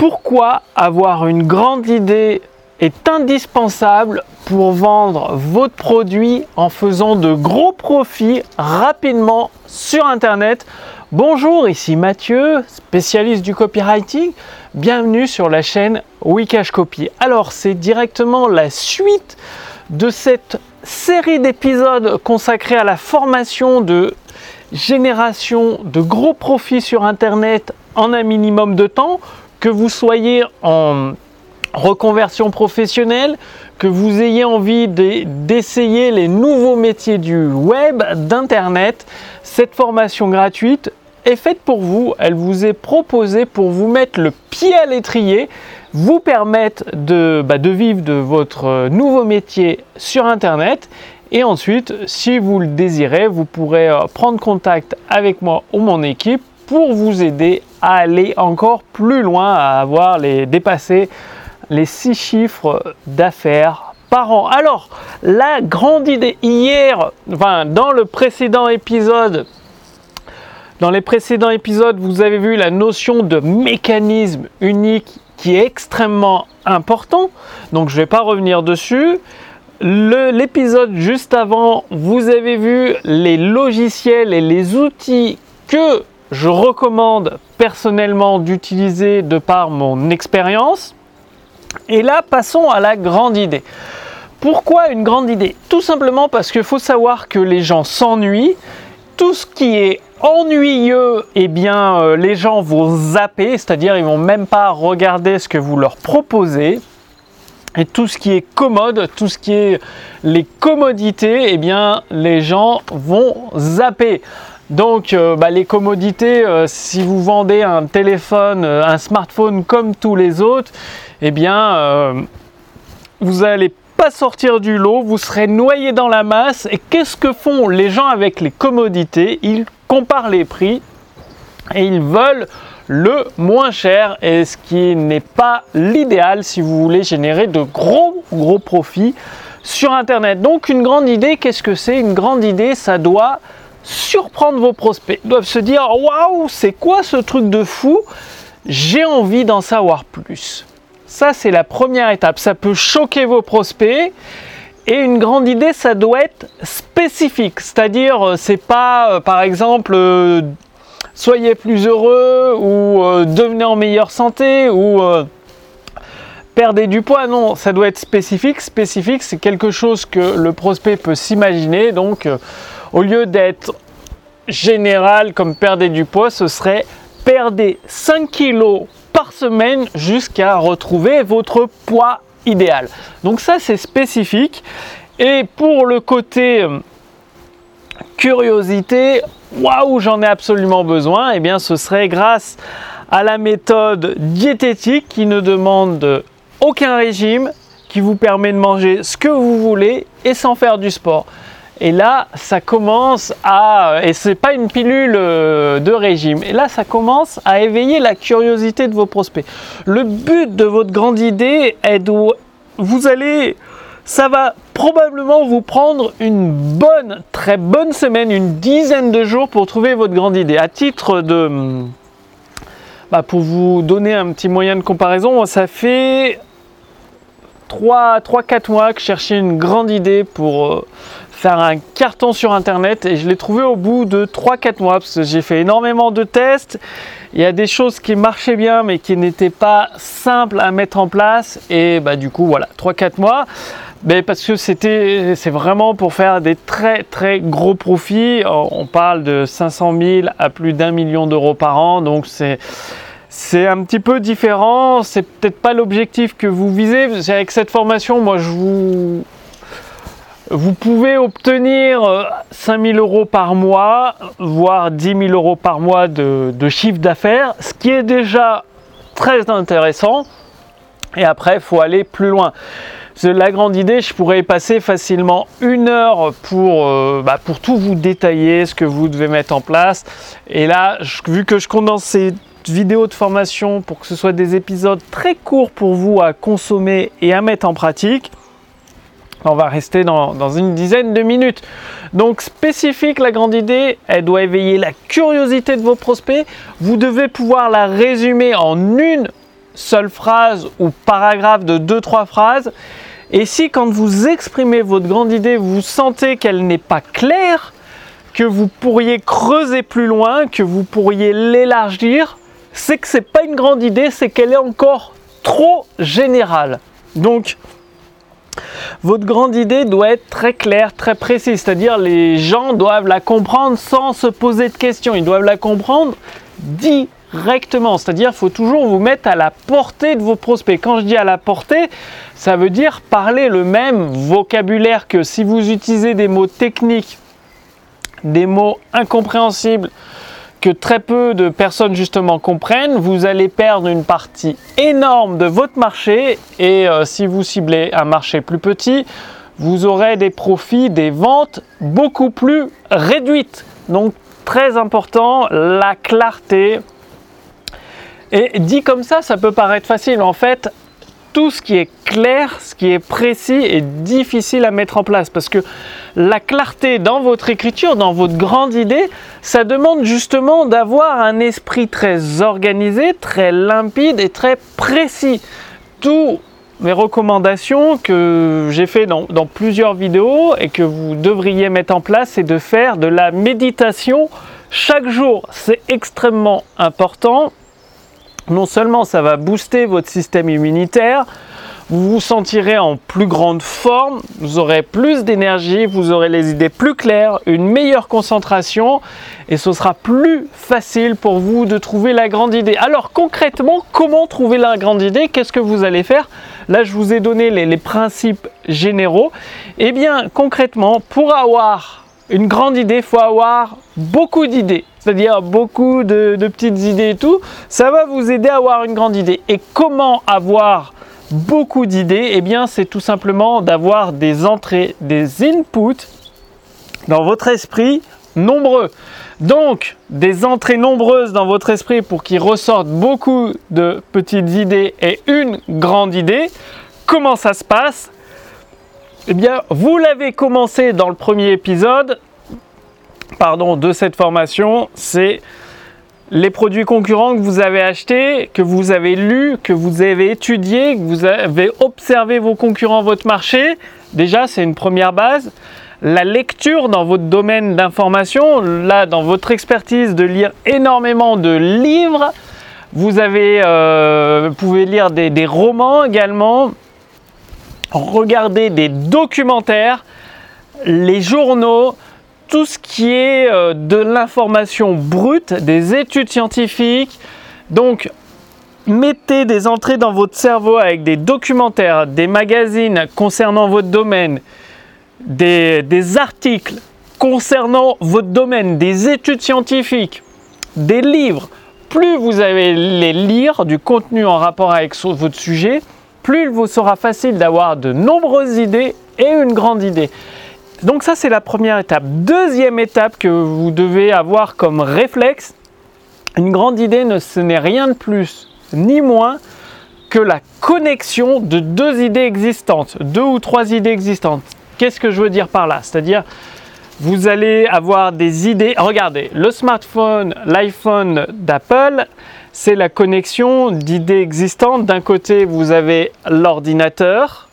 Pourquoi avoir une grande idée est indispensable pour vendre votre produit en faisant de gros profits rapidement sur Internet. Bonjour, ici Mathieu, spécialiste du copywriting. Bienvenue sur la chaîne Wikash Copy. Alors, c'est directement la suite de cette série d'épisodes consacrés à la formation de génération de gros profits sur Internet en un minimum de temps, que vous soyez en reconversion professionnelle, que vous ayez envie d'essayer les nouveaux métiers du web, d'Internet, cette formation gratuite est faite pour vous. Elle vous est proposée pour vous mettre le pied à l'étrier, vous permettre de, bah, vivre de votre nouveau métier sur Internet. Et ensuite, si vous le désirez, vous pourrez euh, prendre contact avec moi ou mon équipe pour vous aider à aller encore plus loin, à avoir les dépasser les six chiffres d'affaires par an. Alors, la grande idée hier, enfin, dans le précédent épisode, dans les précédents épisodes, vous avez vu la notion de mécanisme unique qui est extrêmement important. Donc, je ne vais pas revenir dessus. L'épisode juste avant, vous avez vu les logiciels et les outils que je recommande personnellement d'utiliser de par mon expérience. Et là, passons à la grande idée. Pourquoi une grande idée? Tout simplement parce qu'il faut savoir que les gens s'ennuient. Tout ce qui est ennuyeux, eh bien, euh, les gens vont zapper, c'est-à-dire ils vont même pas regarder ce que vous leur proposez. Et tout ce qui est commode, tout ce qui est les commodités, eh bien, les gens vont zapper. Donc, euh, bah, les commodités, euh, si vous vendez un téléphone, un smartphone comme tous les autres, eh bien, euh, vous n'allez pas sortir du lot, vous serez noyé dans la masse. Et qu'est-ce que font les gens avec les commodités? Ils comparent les prix et ils veulent le moins cher et ce qui n'est pas l'idéal si vous voulez générer de gros gros profits sur internet. Donc une grande idée, qu'est-ce que c'est? Une grande idée, ça doit surprendre vos prospects. Ils doivent se dire waouh, c'est quoi ce truc de fou? J'ai envie d'en savoir plus. Ça, c'est la première étape. Ça peut choquer vos prospects. Et une grande idée, ça doit être spécifique. C'est-à-dire, euh, c'est pas, euh, par exemple, euh, soyez plus heureux ou devenez en meilleure santé ou perdez du poids. Non, ça doit être spécifique. Spécifique, c'est quelque chose que le prospect peut s'imaginer. Donc, au lieu d'être général comme perdez du poids, ce serait perdez 5 kilos par semaine jusqu'à retrouver votre poids idéal. Donc ça c'est spécifique. Et pour le côté euh, curiosité, waouh, j'en ai absolument besoin, eh bien ce serait grâce à la méthode diététique qui ne demande aucun régime, qui vous permet de manger ce que vous voulez et sans faire du sport. Et là, ça commence à, et c'est pas une pilule euh, de régime, et là, ça commence à éveiller la curiosité de vos prospects. Le but de votre grande idée est de, vous allez, ça va probablement vous prendre une bonne, très bonne semaine, une dizaine de jours pour trouver votre grande idée. À titre de, bah, pour vous donner un petit moyen de comparaison, ça fait 3-4 mois que je cherchais une grande idée pour euh, faire un carton sur internet et je l'ai trouvé au bout de 3-4 mois parce que j'ai fait énormément de tests. Il y a des choses qui marchaient bien mais qui n'étaient pas simples à mettre en place et bah du coup voilà 3-4 mois. Mais parce que c'était c'est vraiment pour faire des très très gros profits. On parle de 500 000 à plus d'un million d'euros par an donc c'est c'est un petit peu différent, c'est peut-être pas l'objectif que vous visez. Avec cette formation, moi je vous vous pouvez obtenir 5000 euh, euros par mois, voire 10 000 euros par mois de, chiffre d'affaires, ce qui est déjà très intéressant. Et après, il faut aller plus loin. La grande idée, je pourrais passer facilement une heure pour, euh, bah, pour tout vous détailler, ce que vous devez mettre en place. Et là, vu que je condense ces vidéos de formation pour que ce soit des épisodes très courts pour vous à consommer et à mettre en pratique, on va rester dans, une dizaine de minutes. Donc spécifique, la grande idée, elle doit éveiller la curiosité de vos prospects. Vous devez pouvoir la résumer en une seule phrase ou paragraphe de deux, trois phrases. Et si quand vous exprimez votre grande idée, vous sentez qu'elle n'est pas claire, que vous pourriez creuser plus loin, que vous pourriez l'élargir, c'est que c'est pas une grande idée, c'est qu'elle est encore trop générale. Donc, votre grande idée doit être très claire, très précise, c'est-à-dire les gens doivent la comprendre sans se poser de questions, ils doivent la comprendre directement, c'est-à-dire faut toujours vous mettre à la portée de vos prospects. Quand je dis à la portée, ça veut dire parler le même vocabulaire que si vous utilisez des mots techniques, des mots incompréhensibles, que très peu de personnes justement comprennent, vous allez perdre une partie énorme de votre marché et euh, si vous ciblez un marché plus petit, vous aurez des profits, des ventes beaucoup plus réduites. Donc très important, la clarté. Et dit comme ça, ça peut paraître facile. En fait, tout ce qui est clair, ce qui est précis est difficile à mettre en place parce que la clarté dans votre écriture, dans votre grande idée, ça demande justement d'avoir un esprit très organisé, très limpide et très précis. Toutes mes recommandations que j'ai fait dans, plusieurs vidéos et que vous devriez mettre en place, c'est de faire de la méditation chaque jour. C'est extrêmement important non seulement ça va booster votre système immunitaire, vous vous sentirez en plus grande forme, vous aurez plus d'énergie, vous aurez les idées plus claires, une meilleure concentration et ce sera plus facile pour vous de trouver la grande idée. Alors concrètement, comment trouver la grande idée? Qu'est-ce que vous allez faire? Là, je vous ai donné les, principes généraux. Eh bien, concrètement, pour avoir une grande idée, il faut avoir beaucoup d'idées c'est-à-dire beaucoup de, petites idées et tout, ça va vous aider à avoir une grande idée. Et comment avoir beaucoup d'idées Eh bien, c'est tout simplement d'avoir des entrées, des inputs dans votre esprit nombreux. Donc, des entrées nombreuses dans votre esprit pour qu'il ressorte beaucoup de petites idées et une grande idée. Comment ça se passe? Eh bien, vous l'avez commencé dans le premier épisode pardon, de cette formation, c'est les produits concurrents que vous avez achetés, que vous avez lus, que vous avez étudiés, que vous avez observé vos concurrents, votre marché. Déjà, c'est une première base. La lecture dans votre domaine d'information, là, dans votre expertise, de lire énormément de livres. Vous avez, euh, pouvez lire des, des romans également, regarder des documentaires, les journaux, tout ce qui est euh, de l'information brute, des études scientifiques. Donc, mettez des entrées dans votre cerveau avec des documentaires, des magazines concernant votre domaine, des, des articles concernant votre domaine, des études scientifiques, des livres. Plus vous allez les lire du contenu en rapport avec votre sujet, plus il vous sera facile d'avoir de nombreuses idées et une grande idée. Donc ça, c'est la première étape. Deuxième étape que vous devez avoir comme réflexe, une grande idée, ce n'est rien de plus ni moins que la connexion de deux idées existantes, deux ou trois idées existantes. Qu'est-ce que je veux dire par là? C'est-à-dire, vous allez avoir des idées. Regardez, le smartphone, l'iPhone d'Apple, c'est la connexion d'idées existantes. D'un côté, vous avez l'ordinateur,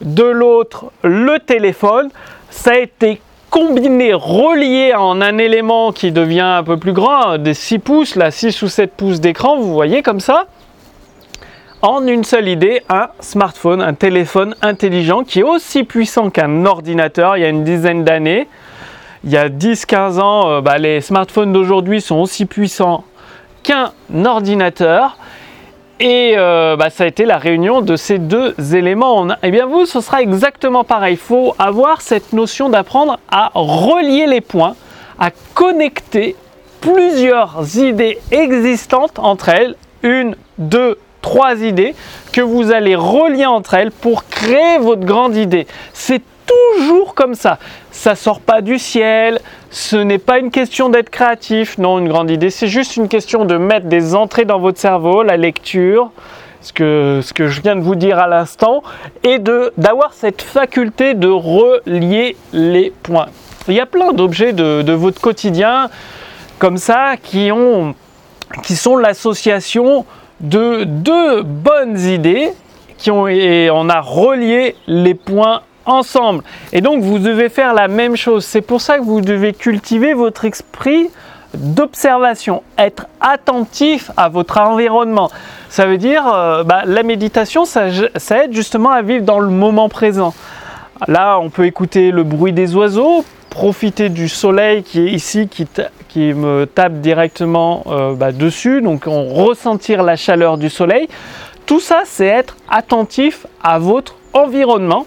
de l'autre, le téléphone ça a été combiné, relié en un élément qui devient un peu plus grand, des 6 pouces, là 6 ou 7 pouces d'écran, vous voyez comme ça, en une seule idée, un smartphone, un téléphone intelligent qui est aussi puissant qu'un ordinateur il y a une dizaine d'années. Il y a 10-15 ans, euh, bah, les smartphones d'aujourd'hui sont aussi puissants qu'un ordinateur. Et euh, bah, ça a été la réunion de ces deux éléments. Et eh bien vous, ce sera exactement pareil. Il faut avoir cette notion d'apprendre à relier les points, à connecter plusieurs idées existantes entre elles, une, deux, trois idées que vous allez relier entre elles pour créer votre grande idée. C'est toujours comme ça. Ça sort pas du ciel. Ce n'est pas une question d'être créatif. Non, une grande idée. C'est juste une question de mettre des entrées dans votre cerveau, la lecture, ce que, ce que je viens de vous dire à l'instant, et d'avoir cette faculté de relier les points. Il y a plein d'objets de, de, votre quotidien comme ça qui, ont, qui sont l'association de deux bonnes idées qui ont, et on a relié les points ensemble. Et donc vous devez faire la même chose. C'est pour ça que vous devez cultiver votre esprit d'observation, être attentif à votre environnement. Ça veut dire, euh, bah, la méditation, ça, aide justement à vivre dans le moment présent. Là, on peut écouter le bruit des oiseaux, profiter du soleil qui est ici, qui, me tape directement euh, bah, dessus, donc on ressentir la chaleur du soleil. Tout ça, c'est être attentif à votre environnement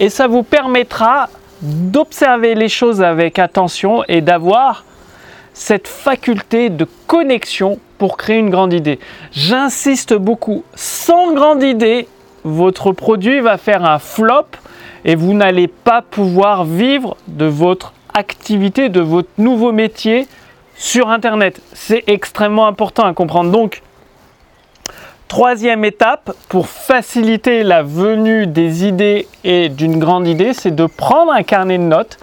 et ça vous permettra d'observer les choses avec attention et d'avoir cette faculté de connexion pour créer une grande idée. J'insiste beaucoup, sans grande idée, votre produit va faire un flop et vous n'allez pas pouvoir vivre de votre activité, de votre nouveau métier sur Internet. C'est extrêmement important à comprendre. Donc, Troisième étape pour faciliter la venue des idées et d'une grande idée, c'est de prendre un carnet de notes.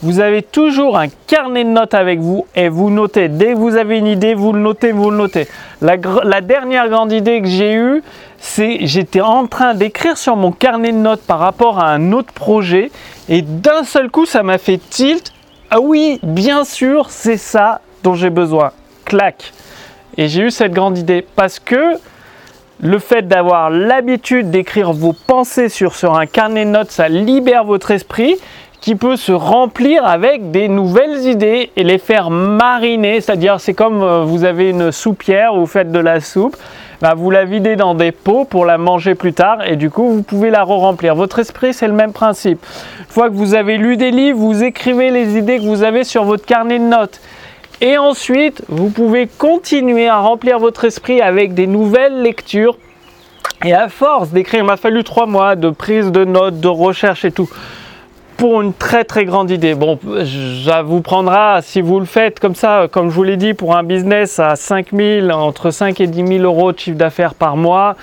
Vous avez toujours un carnet de notes avec vous et vous notez. Dès que vous avez une idée, vous le notez, vous le notez. La, dernière grande idée que j'ai eue, c'est j'étais en train d'écrire sur mon carnet de notes par rapport à un autre projet et d'un seul coup, ça m'a fait tilt. Ah oui, bien sûr, c'est ça dont j'ai besoin. Clac. Et j'ai eu cette grande idée parce que le fait d'avoir l'habitude d'écrire vos pensées sur, sur un carnet de notes, ça libère votre esprit qui peut se remplir avec des nouvelles idées et les faire mariner. C'est-à-dire, c'est comme euh, vous avez une soupière, vous faites de la soupe, bah, vous la videz dans des pots pour la manger plus tard et du coup, vous pouvez la re-remplir. Votre esprit, c'est le même principe. Une fois que vous avez lu des livres, vous écrivez les idées que vous avez sur votre carnet de notes. Et ensuite, vous pouvez continuer à remplir votre esprit avec des nouvelles lectures. Et à force d'écrire, il m'a fallu trois mois de prise de notes, de recherche et tout pour une très très grande idée. Bon, ça vous prendra, si vous le faites comme ça, comme je vous l'ai dit, pour un business à 5 000, entre 5 et 10 000 euros de chiffre d'affaires par mois,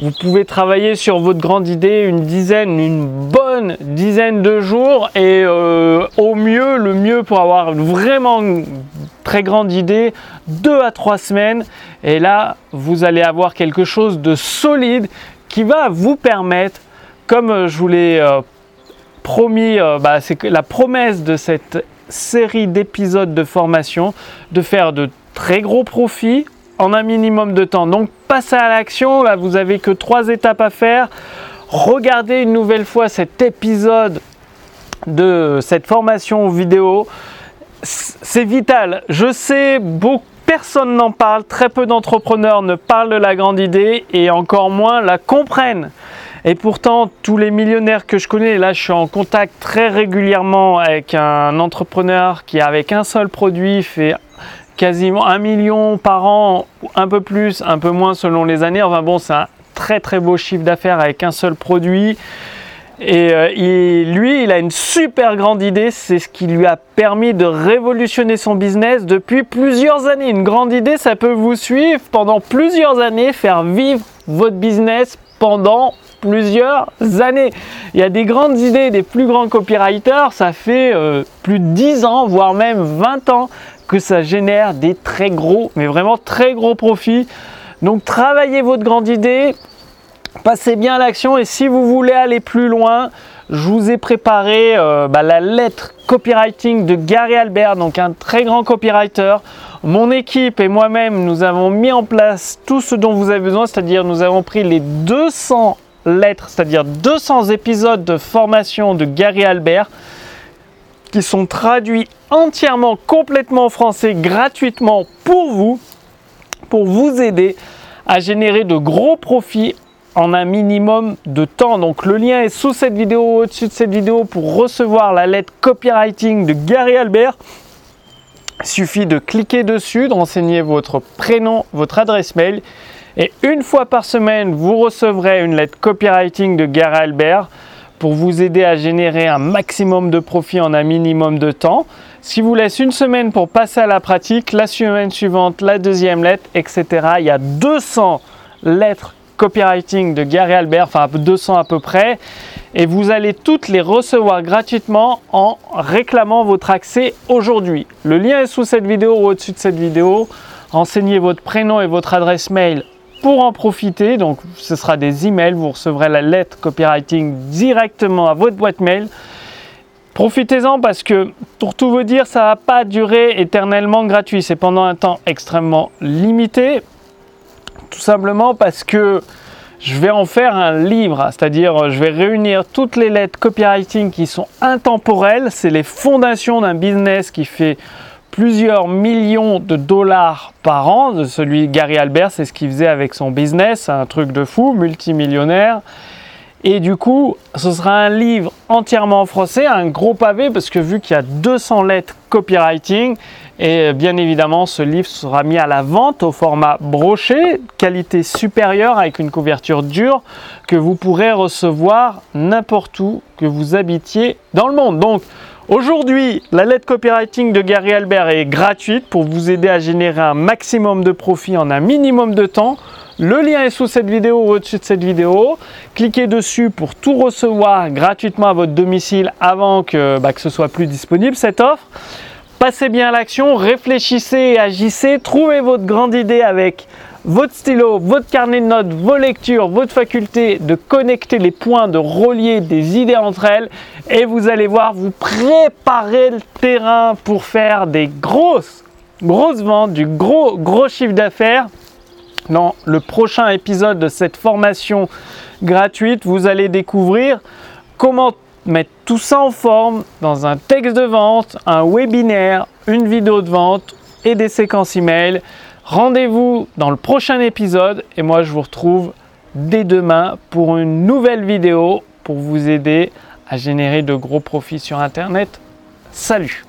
vous pouvez travailler sur votre grande idée une dizaine, une bonne dizaine de jours et euh, au mieux, le mieux pour avoir vraiment une très grande idée, deux à trois semaines. Et là, vous allez avoir quelque chose de solide qui va vous permettre, comme je vous l'ai euh, promis, euh, bah, c'est la promesse de cette série d'épisodes de formation, de faire de très gros profits en un minimum de temps. Donc passez à l'action, là vous avez que trois étapes à faire. Regardez une nouvelle fois cet épisode de cette formation vidéo. C'est vital. Je sais, beaucoup, personne n'en parle, très peu d'entrepreneurs ne parlent de la grande idée et encore moins la comprennent. Et pourtant, tous les millionnaires que je connais, là je suis en contact très régulièrement avec un entrepreneur qui avec un seul produit fait quasiment un million par an, un peu plus, un peu moins selon les années. Enfin bon, c'est un très très beau chiffre d'affaires avec un seul produit. Et euh, lui, il a une super grande idée, c'est ce qui lui a permis de révolutionner son business depuis plusieurs années. Une grande idée, ça peut vous suivre pendant plusieurs années, faire vivre votre business pendant plusieurs années. Il y a des grandes idées des plus grands copywriters, ça fait euh, plus de 10 ans, voire même 20 ans que ça génère des très gros, mais vraiment très gros profits. Donc travaillez votre grande idée, passez bien à l'action et si vous voulez aller plus loin, je vous ai préparé euh, bah, la lettre copywriting de Gary Albert, donc un très grand copywriter. Mon équipe et moi-même, nous avons mis en place tout ce dont vous avez besoin, c'est-à-dire nous avons pris les 200 lettres, c'est-à-dire 200 épisodes de formation de Gary Albert qui sont traduits entièrement, complètement en français, gratuitement pour vous, pour vous aider à générer de gros profits en un minimum de temps. Donc le lien est sous cette vidéo, au-dessus de cette vidéo pour recevoir la lettre copywriting de Gary Albert. Il suffit de cliquer dessus, de renseigner votre prénom, votre adresse mail. Et une fois par semaine, vous recevrez une lettre copywriting de Gary Albert pour vous aider à générer un maximum de profit en un minimum de temps. Si vous laisse une semaine pour passer à la pratique, la semaine suivante, la deuxième lettre, etc. Il y a 200 lettres copywriting de Gary Albert, enfin 200 à peu près, et vous allez toutes les recevoir gratuitement en réclamant votre accès aujourd'hui. Le lien est sous cette vidéo ou au-dessus de cette vidéo. Renseignez votre prénom et votre adresse mail pour en profiter, donc ce sera des emails, vous recevrez la lettre copywriting directement à votre boîte mail. Profitez-en parce que pour tout vous dire, ça va pas durer éternellement gratuit. C'est pendant un temps extrêmement limité. Tout simplement parce que je vais en faire un livre, c'est-à-dire je vais réunir toutes les lettres copywriting qui sont intemporelles. C'est les fondations d'un business qui fait plusieurs millions de dollars par an. De celui Gary Albert, c'est ce qu'il faisait avec son business, un truc de fou, multimillionnaire. Et du coup, ce sera un livre entièrement en français, un gros pavé, parce que vu qu'il y a 200 lettres copywriting, et bien évidemment, ce livre sera mis à la vente au format broché, qualité supérieure avec une couverture dure, que vous pourrez recevoir n'importe où que vous habitiez dans le monde. Donc, Aujourd'hui, la lettre copywriting de Gary Albert est gratuite pour vous aider à générer un maximum de profit en un minimum de temps. Le lien est sous cette vidéo ou au-dessus de cette vidéo. Cliquez dessus pour tout recevoir gratuitement à votre domicile avant que, bah, que ce soit plus disponible cette offre. Passez bien à l'action, réfléchissez et agissez. Trouvez votre grande idée avec votre stylo, votre carnet de notes, vos lectures, votre faculté de connecter les points, de relier des idées entre elles. Et vous allez voir, vous préparez le terrain pour faire des grosses, grosses ventes, du gros, gros chiffre d'affaires dans le prochain épisode de cette formation gratuite, vous allez découvrir comment mettre tout ça en forme dans un texte de vente, un webinaire, une vidéo de vente et des séquences email. Rendez-vous dans le prochain épisode et moi je vous retrouve dès demain pour une nouvelle vidéo pour vous aider à générer de gros profits sur Internet. Salut